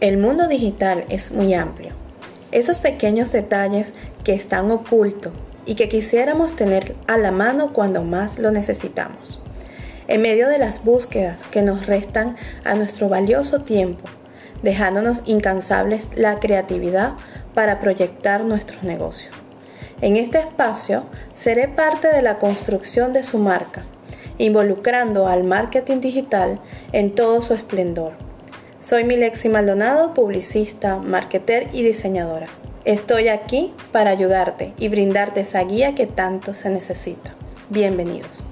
El mundo digital es muy amplio. Esos pequeños detalles que están ocultos y que quisiéramos tener a la mano cuando más lo necesitamos. En medio de las búsquedas que nos restan a nuestro valioso tiempo, dejándonos incansables la creatividad para proyectar nuestros negocios. En este espacio seré parte de la construcción de su marca, involucrando al marketing digital en todo su esplendor soy Milexi Maldonado, publicista, marketer y diseñadora. Estoy aquí para ayudarte y brindarte esa guía que tanto se necesita. Bienvenidos.